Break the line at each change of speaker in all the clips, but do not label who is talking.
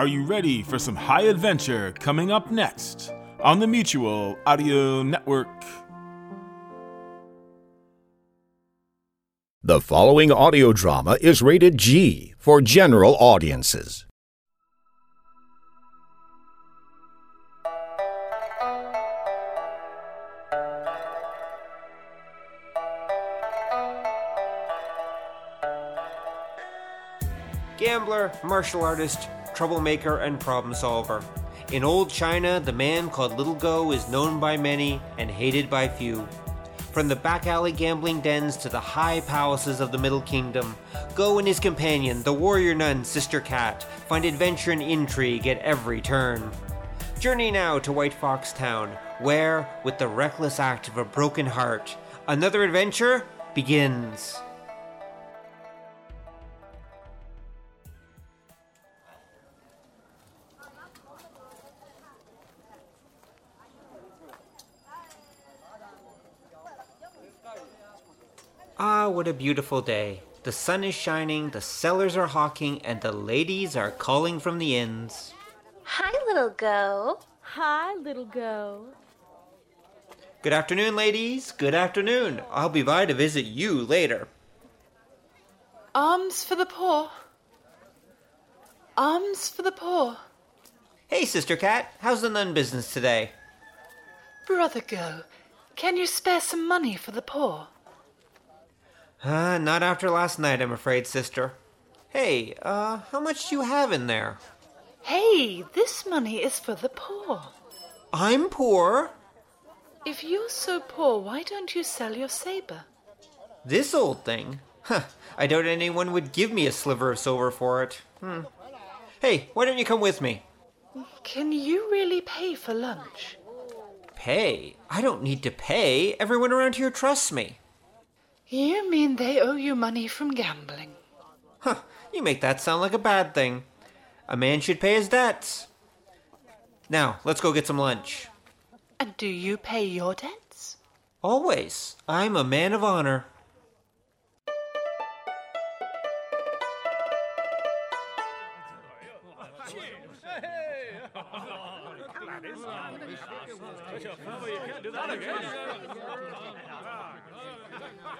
Are you ready for some high adventure coming up next on the Mutual Audio Network?
The following audio drama is rated G for general audiences.
Gambler, martial artist, troublemaker, and problem solver. In old China, the man called Little Go is known by many and hated by few. From the back alley gambling dens to the high palaces of the Middle Kingdom, Go and his companion, the warrior nun Sister Cat, find adventure and intrigue at every turn. Journey now to White Fox Town, where, with the reckless act of a broken heart, another adventure begins. Ah, what a beautiful day. The sun is shining, the sellers are hawking, and the ladies are calling from the inns.
Hi, little go.
Hi, little go.
Good afternoon, ladies. Good afternoon. I'll be by to visit you later.
Alms for the poor. Alms for the poor.
Hey, Sister Cat, how's the nun business today?
Brother Go, can you spare some money for the poor?
Uh, not after last night, I'm afraid, sister. Hey, uh, how much do you have in there?
Hey, this money is for the poor.
I'm poor.
If you're so poor, why don't you sell your saber?
This old thing? Huh, I doubt anyone would give me a sliver of silver for it. Hmm. Hey, why don't you come with me?
Can you really pay for lunch?
Pay? I don't need to pay. Everyone around here trusts me.
You mean they owe you money from gambling?
Huh, you make that sound like a bad thing. A man should pay his debts. Now, let's go get some lunch.
And do you pay your debts?
Always. I'm a man of honor.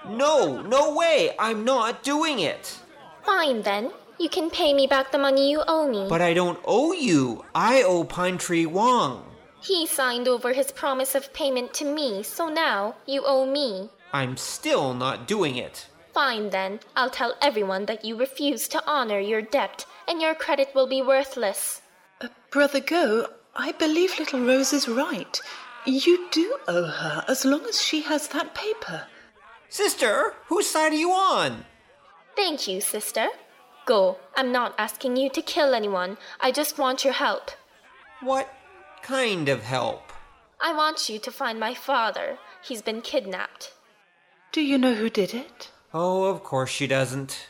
No, no way! I'm not doing it!
Fine then. You can pay me back the money you owe me.
But I don't owe you. I owe Pine Tree Wong.
he signed over his promise of payment to me, so now you owe me.
I'm still not doing it.
Fine then. I'll tell everyone that you refuse to honor your debt, and your credit will be worthless.
Uh, Brother Go, I believe little Rose is right. You do owe her as long as she has that paper.
Sister, whose side are you on?
Thank you, sister. Go. I'm not asking you to kill anyone. I just want your help.
What kind of help?
I want you to find my father. He's been kidnapped.
Do you know who did it?
Oh, of course she doesn't.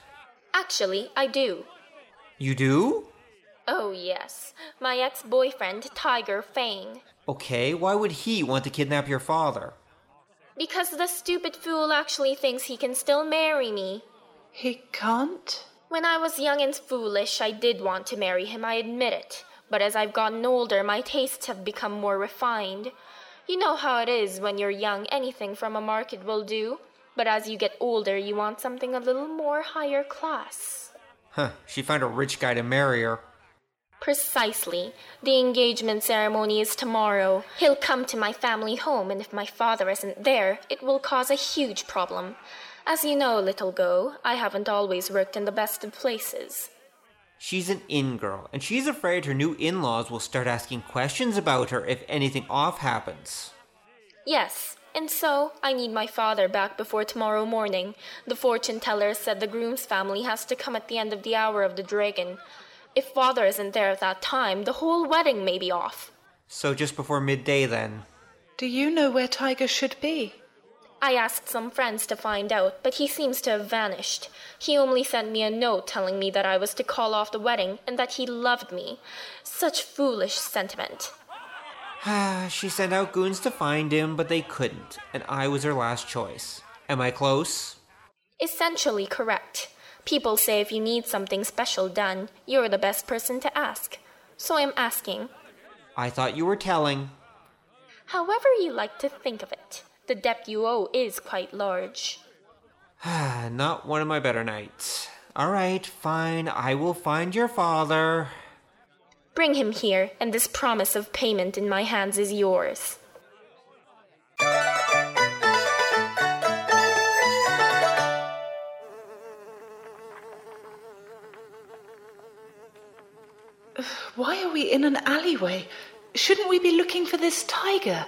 Actually, I do.
You do?
Oh, yes. My ex boyfriend, Tiger Fang.
Okay, why would he want to kidnap your father?
Because the stupid fool actually thinks he can still marry me.
He can't?
When I was young and foolish, I did want to marry him, I admit it. But as I've gotten older, my tastes have become more refined. You know how it is when you're young, anything from a market will do. But as you get older, you want something a little more higher class.
Huh, she found a rich guy to marry her.
Precisely. The engagement ceremony is tomorrow. He'll come to my family home, and if my father isn't there, it will cause a huge problem. As you know, little Go, I haven't always worked in the best of places.
She's an inn girl, and she's afraid her new in laws will start asking questions about her if anything off happens.
Yes, and so I need my father back before tomorrow morning. The fortune teller said the groom's family has to come at the end of the hour of the dragon. If father isn't there at that time, the whole wedding may be off.
So just before midday, then.
Do you know where Tiger should be?
I asked some friends to find out, but he seems to have vanished. He only sent me a note telling me that I was to call off the wedding and that he loved me. Such foolish sentiment.
she sent out goons to find him, but they couldn't, and I was her last choice. Am I close?
Essentially correct. People say if you need something special done, you're the best person to ask. so I'm asking.
I thought you were telling.
However you like to think of it, the debt you owe is quite large.
Not one of my better nights. All right, fine. I will find your father.
Bring him here, and this promise of payment in my hands is yours.
Why are we in an alleyway? Shouldn't we be looking for this tiger?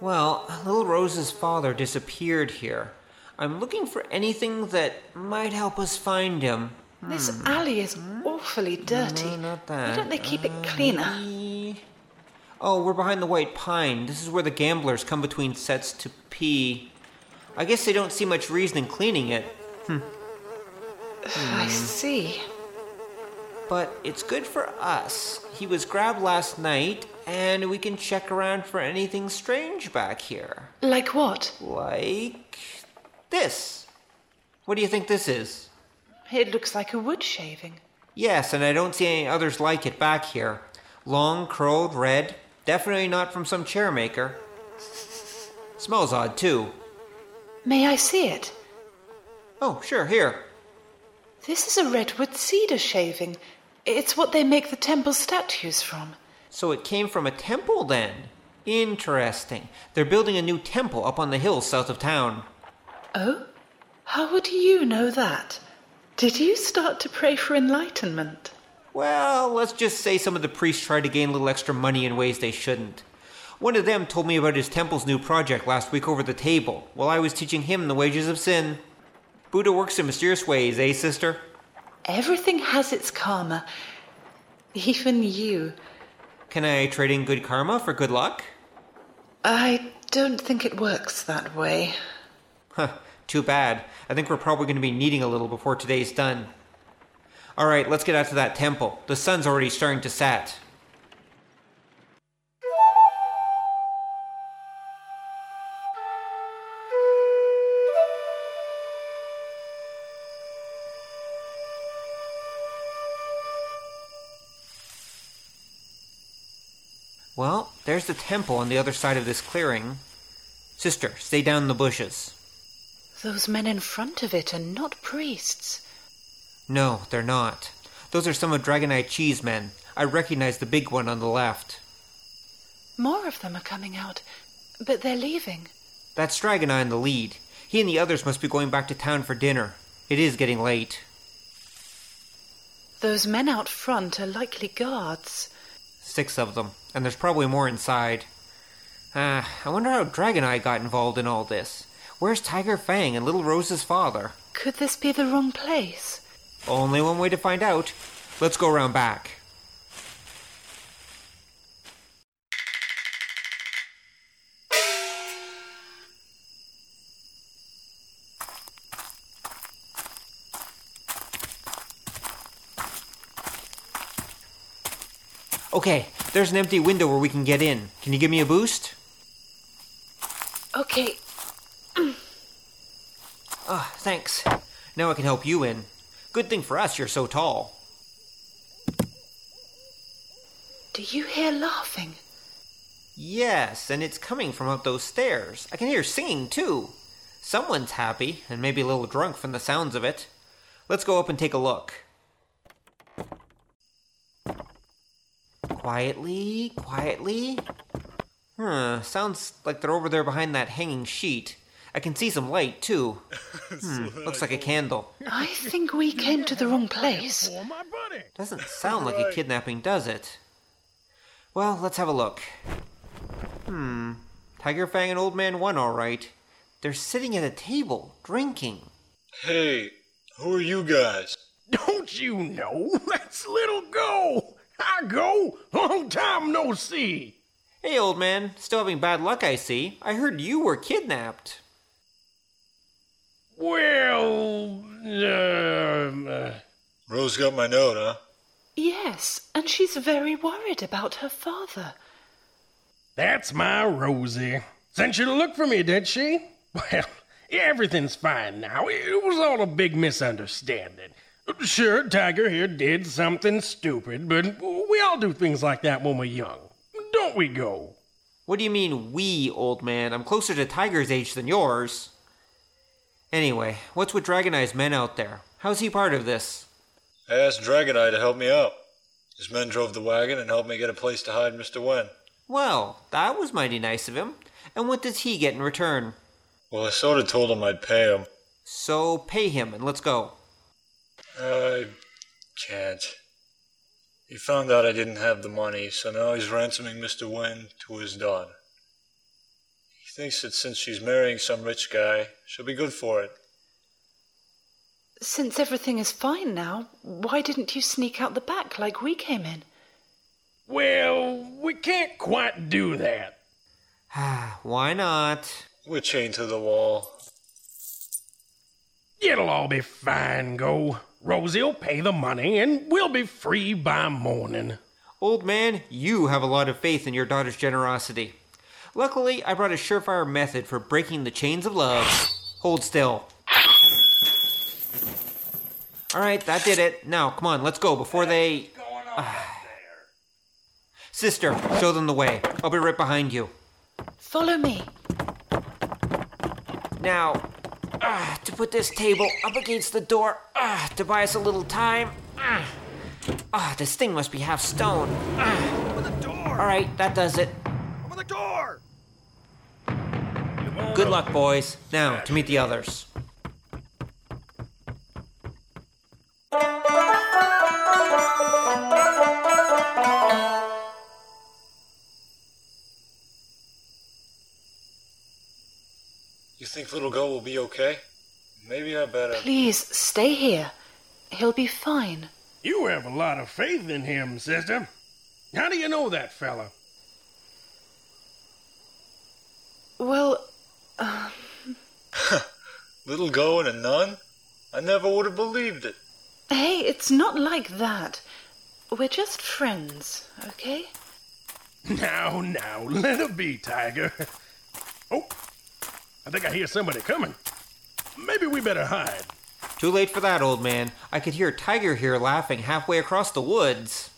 Well, little Rose's father disappeared here. I'm looking for anything that might help us find him.
This hmm. alley is awfully dirty.
No, not that.
Why don't they keep it cleaner?
Oh, we're behind the white pine. This is where the gamblers come between sets to pee. I guess they don't see much reason in cleaning it, hmm.
I hmm. see.
But it's good for us. He was grabbed last night, and we can check around for anything strange back here.
Like what?
Like this. What do you think this is?
It looks like a wood shaving.
Yes, and I don't see any others like it back here. Long, curled, red. Definitely not from some chair maker. Smells odd, too.
May I see it?
Oh, sure, here.
This is a redwood cedar shaving. It's what they make the temple statues from.
So it came from a temple then? Interesting. They're building a new temple up on the hill south of town.
Oh? How would you know that? Did you start to pray for enlightenment?
Well, let's just say some of the priests tried to gain a little extra money in ways they shouldn't. One of them told me about his temple's new project last week over the table, while I was teaching him the wages of sin. Buddha works in mysterious ways, eh, sister?
Everything has its karma. Even you.
Can I trade in good karma for good luck?
I don't think it works that way.
Huh, too bad. I think we're probably going to be needing a little before today's done. All right, let's get out to that temple. The sun's already starting to set. There's the temple on the other side of this clearing. Sister, stay down in the bushes.
Those men in front of it are not priests.
No, they're not. Those are some of Dragon Eye Cheese men. I recognize the big one on the left.
More of them are coming out, but they're leaving.
That's Dragon Eye in the lead. He and the others must be going back to town for dinner. It is getting late.
Those men out front are likely guards.
Six of them, and there's probably more inside. Ah, I wonder how Dragon Eye got involved in all this. Where's Tiger Fang and Little Rose's father?
Could this be the wrong place?
Only one way to find out. Let's go around back. Okay, there's an empty window where we can get in. Can you give me a boost?
Okay,
Ah, thanks. Now I can help you in. Good thing for us you're so tall.
do you hear laughing?
Yes, and it's coming from up those stairs. I can hear singing too. Someone's happy, and maybe a little drunk from the sounds of it. Let's go up and take a look. Quietly, quietly. Huh, sounds like they're over there behind that hanging sheet. I can see some light too. Hmm, looks like a candle.
I think we came to the wrong place.
Doesn't sound like a kidnapping, does it? Well, let's have a look. Hmm. Tiger Fang and Old Man One, all right. They're sitting at a table, drinking.
Hey, who are you guys?
Don't you know? That's Little Go. Hi, Go. Long time no see.
Hey, old man. Still having bad luck, I see. I heard you were kidnapped.
Well, um, uh,
Rose got my note, huh?
Yes, and she's very worried about her father.
that's my Rosie. Sent you to look for me, did she? Well, everything's fine now. It was all a big misunderstanding. Sure, Tiger here did something stupid, but we all do things like that when we're young. Don't we, Go?
What do you mean, we, old man? I'm closer to Tiger's age than yours. Anyway, what's with Dragon Eye's men out there? How's he part of this?
I asked Dragon Eye to help me out. His men drove the wagon and helped me get a place to hide Mr. Wen.
Well, that was mighty nice of him. And what does he get in return?
Well, I sort of told him I'd pay him.
So pay him and let's go.
I can't. He found out I didn't have the money, so now he's ransoming Mr. Wen to his daughter. He thinks that since she's marrying some rich guy, she'll be good for it.
Since everything is fine now, why didn't you sneak out the back like we came in?
Well, we can't quite do that.
Ah, why not?
We're chained to the wall.
It'll all be fine, Go. Rosie'll pay the money, and we'll be free by morning.
Old man, you have a lot of faith in your daughter's generosity. Luckily, I brought a surefire method for breaking the chains of love. Hold still. Alright, that did it. Now, come on, let's go before they. Ah. Sister, show them the way. I'll be right behind you.
Follow me.
Now, ah, to put this table up against the door, ah, to buy us a little time. Ah, ah this thing must be half stone. Ah.
Open the door!
All right, that does it.
Open the door!
Good luck, boys. Now, to meet the others.
You think little Go will be okay? Maybe I better.
Please stay here. He'll be fine.
You have a lot of faith in him, sister. How do you know that fella?
Well, um...
Little Go and a nun? I never would have believed it.
hey, it's not like that. We're just friends, okay?
Now, now, let it be, Tiger. Oh, I think I hear somebody coming. Maybe we better hide.
Too late for that, old man. I could hear Tiger here laughing halfway across the woods.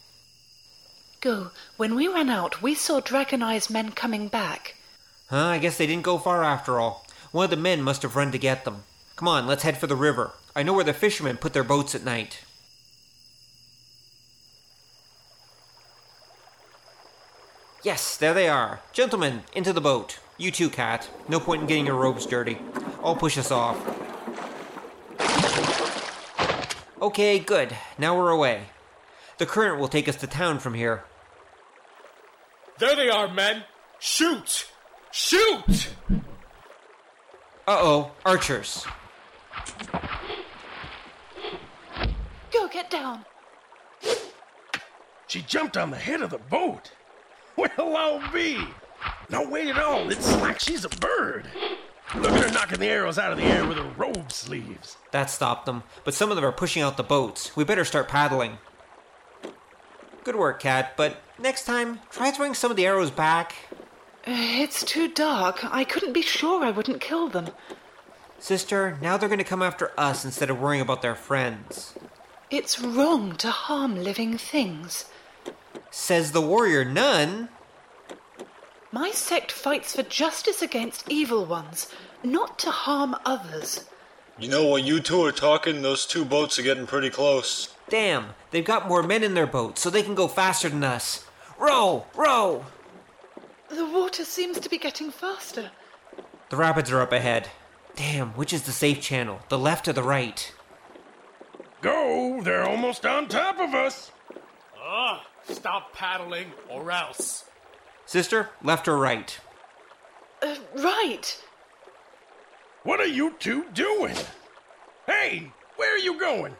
Go. When we ran out, we saw Dragon Eye's men coming back.
Huh, I guess they didn't go far after all. One of the men must have run to get them. Come on, let's head for the river. I know where the fishermen put their boats at night. Yes, there they are. Gentlemen, into the boat. You too, Cat. No point in getting your robes dirty. I'll push us off. Okay, good. Now we're away. The current will take us to town from here.
There they are, men! Shoot! Shoot!
Uh oh, archers.
Go, get down.
She jumped on the head of the boat. Well, I'll be. No, wait at all. It's like she's a bird. Look at her knocking the arrows out of the air with her robe sleeves.
That stopped them, but some of them are pushing out the boats. We better start paddling. Good work, Cat, but next time, try throwing some of the arrows back.
It's too dark. I couldn't be sure I wouldn't kill them.
Sister, now they're going to come after us instead of worrying about their friends.
It's wrong to harm living things.
Says the warrior nun.
My sect fights for justice against evil ones, not to harm others.
You know, while you two are talking, those two boats are getting pretty close.
Damn, they've got more men in their boat, so they can go faster than us. Row! Row!
The water seems to be getting faster.
The rapids are up ahead. Damn, which is the safe channel? The left or the right?
Go, they're almost on top of us.
Ah, stop paddling or else.
Sister, left or right?
Uh, right.
What are you two doing? Hey, where are you going?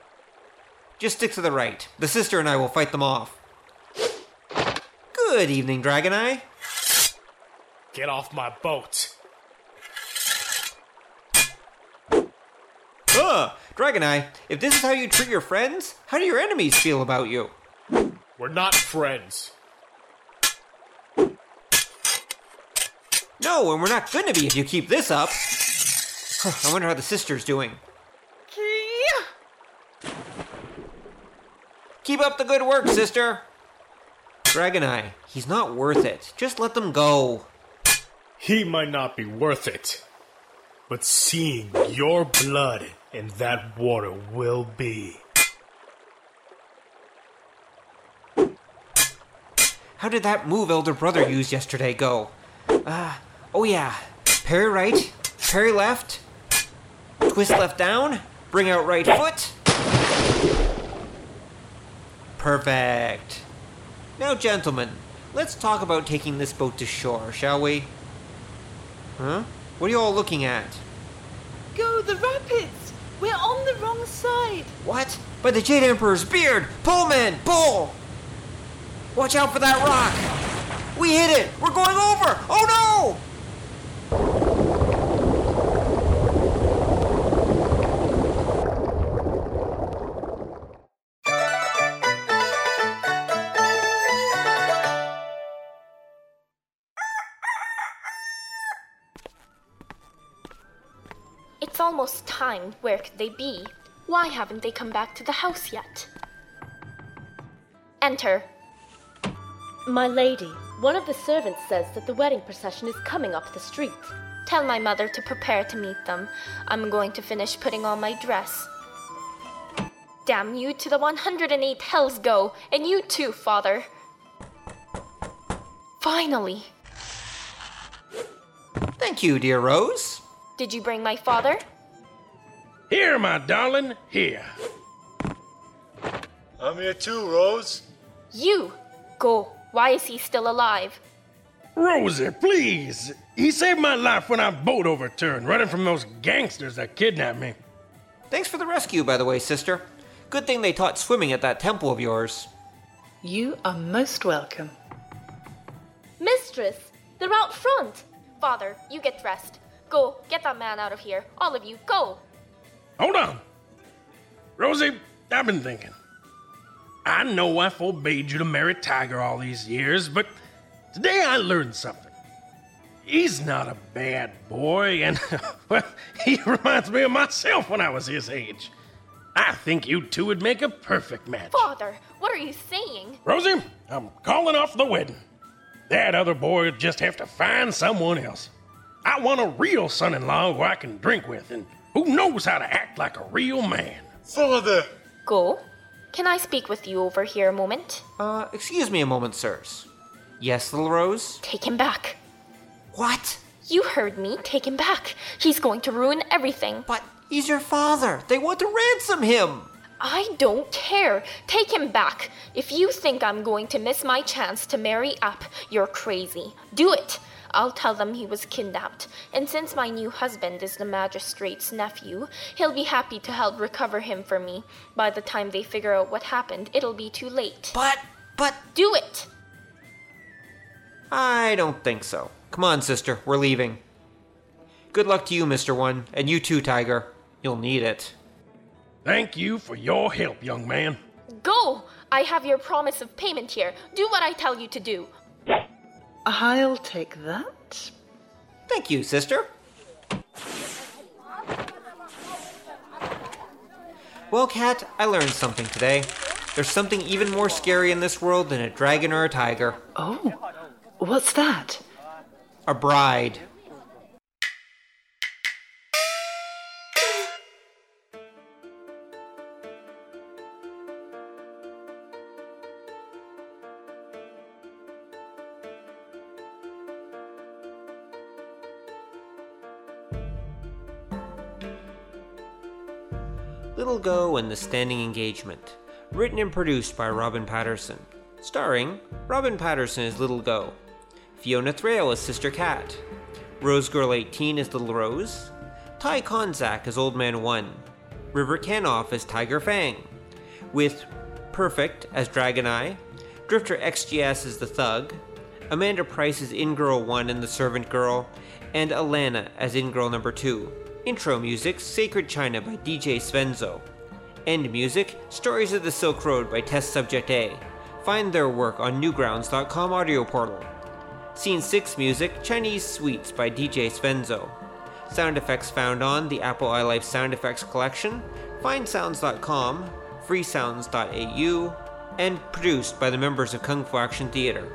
Just stick to the right. The sister and I will fight them off. Good evening, Dragon Eye.
Get off my boat.
Ugh! Dragon Eye, if this is how you treat your friends, how do your enemies feel about you?
We're not friends.
No, and we're not gonna be if you keep this up. Huh, I wonder how the sister's doing. Keep up the good work, sister. Dragon Eye, he's not worth it. Just let them go.
He might not be worth it, but seeing your blood in that water will be.
How did that move Elder Brother used yesterday go? Uh, oh yeah. Parry right, parry left, twist left down, bring out right foot. Perfect. Now, gentlemen, let's talk about taking this boat to shore, shall we? Huh? What are you all looking at?
Go the rapids! We're on the wrong side.
What? By the Jade Emperor's beard! Pull, men! Pull! Watch out for that rock! We hit it! We're going over! Oh no!
Almost time. Where could they be? Why haven't they come back to the house yet? Enter.
My lady, one of the servants says that the wedding procession is coming up the street.
Tell my mother to prepare to meet them. I'm going to finish putting on my dress. Damn you to the 108 hells go, and you too, father. Finally.
Thank you, dear Rose.
Did you bring my father?
Here, my darling, here.
I'm here too, Rose.
You! Go. Why is he still alive?
Rosie, please. He saved my life when our boat overturned, running from those gangsters that kidnapped me.
Thanks for the rescue, by the way, sister. Good thing they taught swimming at that temple of yours.
You are most welcome.
Mistress, they're out front.
Father, you get dressed. Go, get that man out of here. All of you, go.
Hold on. Rosie, I've been thinking. I know I forbade you to marry Tiger all these years, but today I learned something. He's not a bad boy, and, well, he reminds me of myself when I was his age. I think you two would make a perfect match.
Father, what are you saying?
Rosie, I'm calling off the wedding. That other boy would just have to find someone else. I want a real son in law who I can drink with and who knows how to act like a real man.
Father!
Go. Can I speak with you over here a moment?
Uh, excuse me a moment, sirs. Yes, little Rose?
Take him back.
What?
You heard me. Take him back. He's going to ruin everything.
But he's your father. They want to ransom him.
I don't care. Take him back. If you think I'm going to miss my chance to marry up, you're crazy. Do it. I'll tell them he was kidnapped, and since my new husband is the magistrate's nephew, he'll be happy to help recover him for me. By the time they figure out what happened, it'll be too late.
But, but.
Do it!
I don't think so. Come on, sister, we're leaving. Good luck to you, Mr. One, and you too, Tiger. You'll need it.
Thank you for your help, young man.
Go! I have your promise of payment here. Do what I tell you to do.
I'll take that.
Thank you, sister. Well, Cat, I learned something today. There's something even more scary in this world than a dragon or a tiger.
Oh, what's that?
A bride. Little Go and the Standing Engagement. Written and produced by Robin Patterson. Starring Robin Patterson as Little Go. Fiona Thrale as Sister Cat. Rose Girl 18 as Little Rose. Ty Konzak as Old Man 1. River Canoff as Tiger Fang. With Perfect as Dragon Eye. Drifter XGS as the Thug. Amanda Price as Inn Girl 1 and the Servant Girl. And Alana as Inn Girl number 2. Intro music Sacred China by DJ Svenzo. End music Stories of the Silk Road by Test Subject A. Find their work on newgrounds.com audio portal. Scene 6 music Chinese Sweets by DJ Svenzo. Sound effects found on the Apple iLife Sound Effects collection, findsounds.com, freesounds.au, and produced by the members of Kung Fu Action Theater.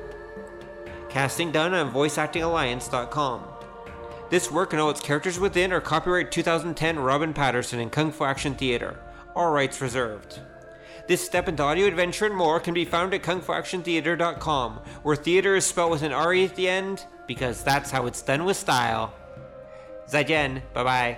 Casting done on VoiceActingAlliance.com. This work and all its characters within are copyright 2010 Robin Patterson and Kung Fu Action Theater. All rights reserved. This step into audio adventure and more can be found at kungfuactiontheater.com, where theater is spelled with an R at the end because that's how it's done with style. Zaijian, bye bye.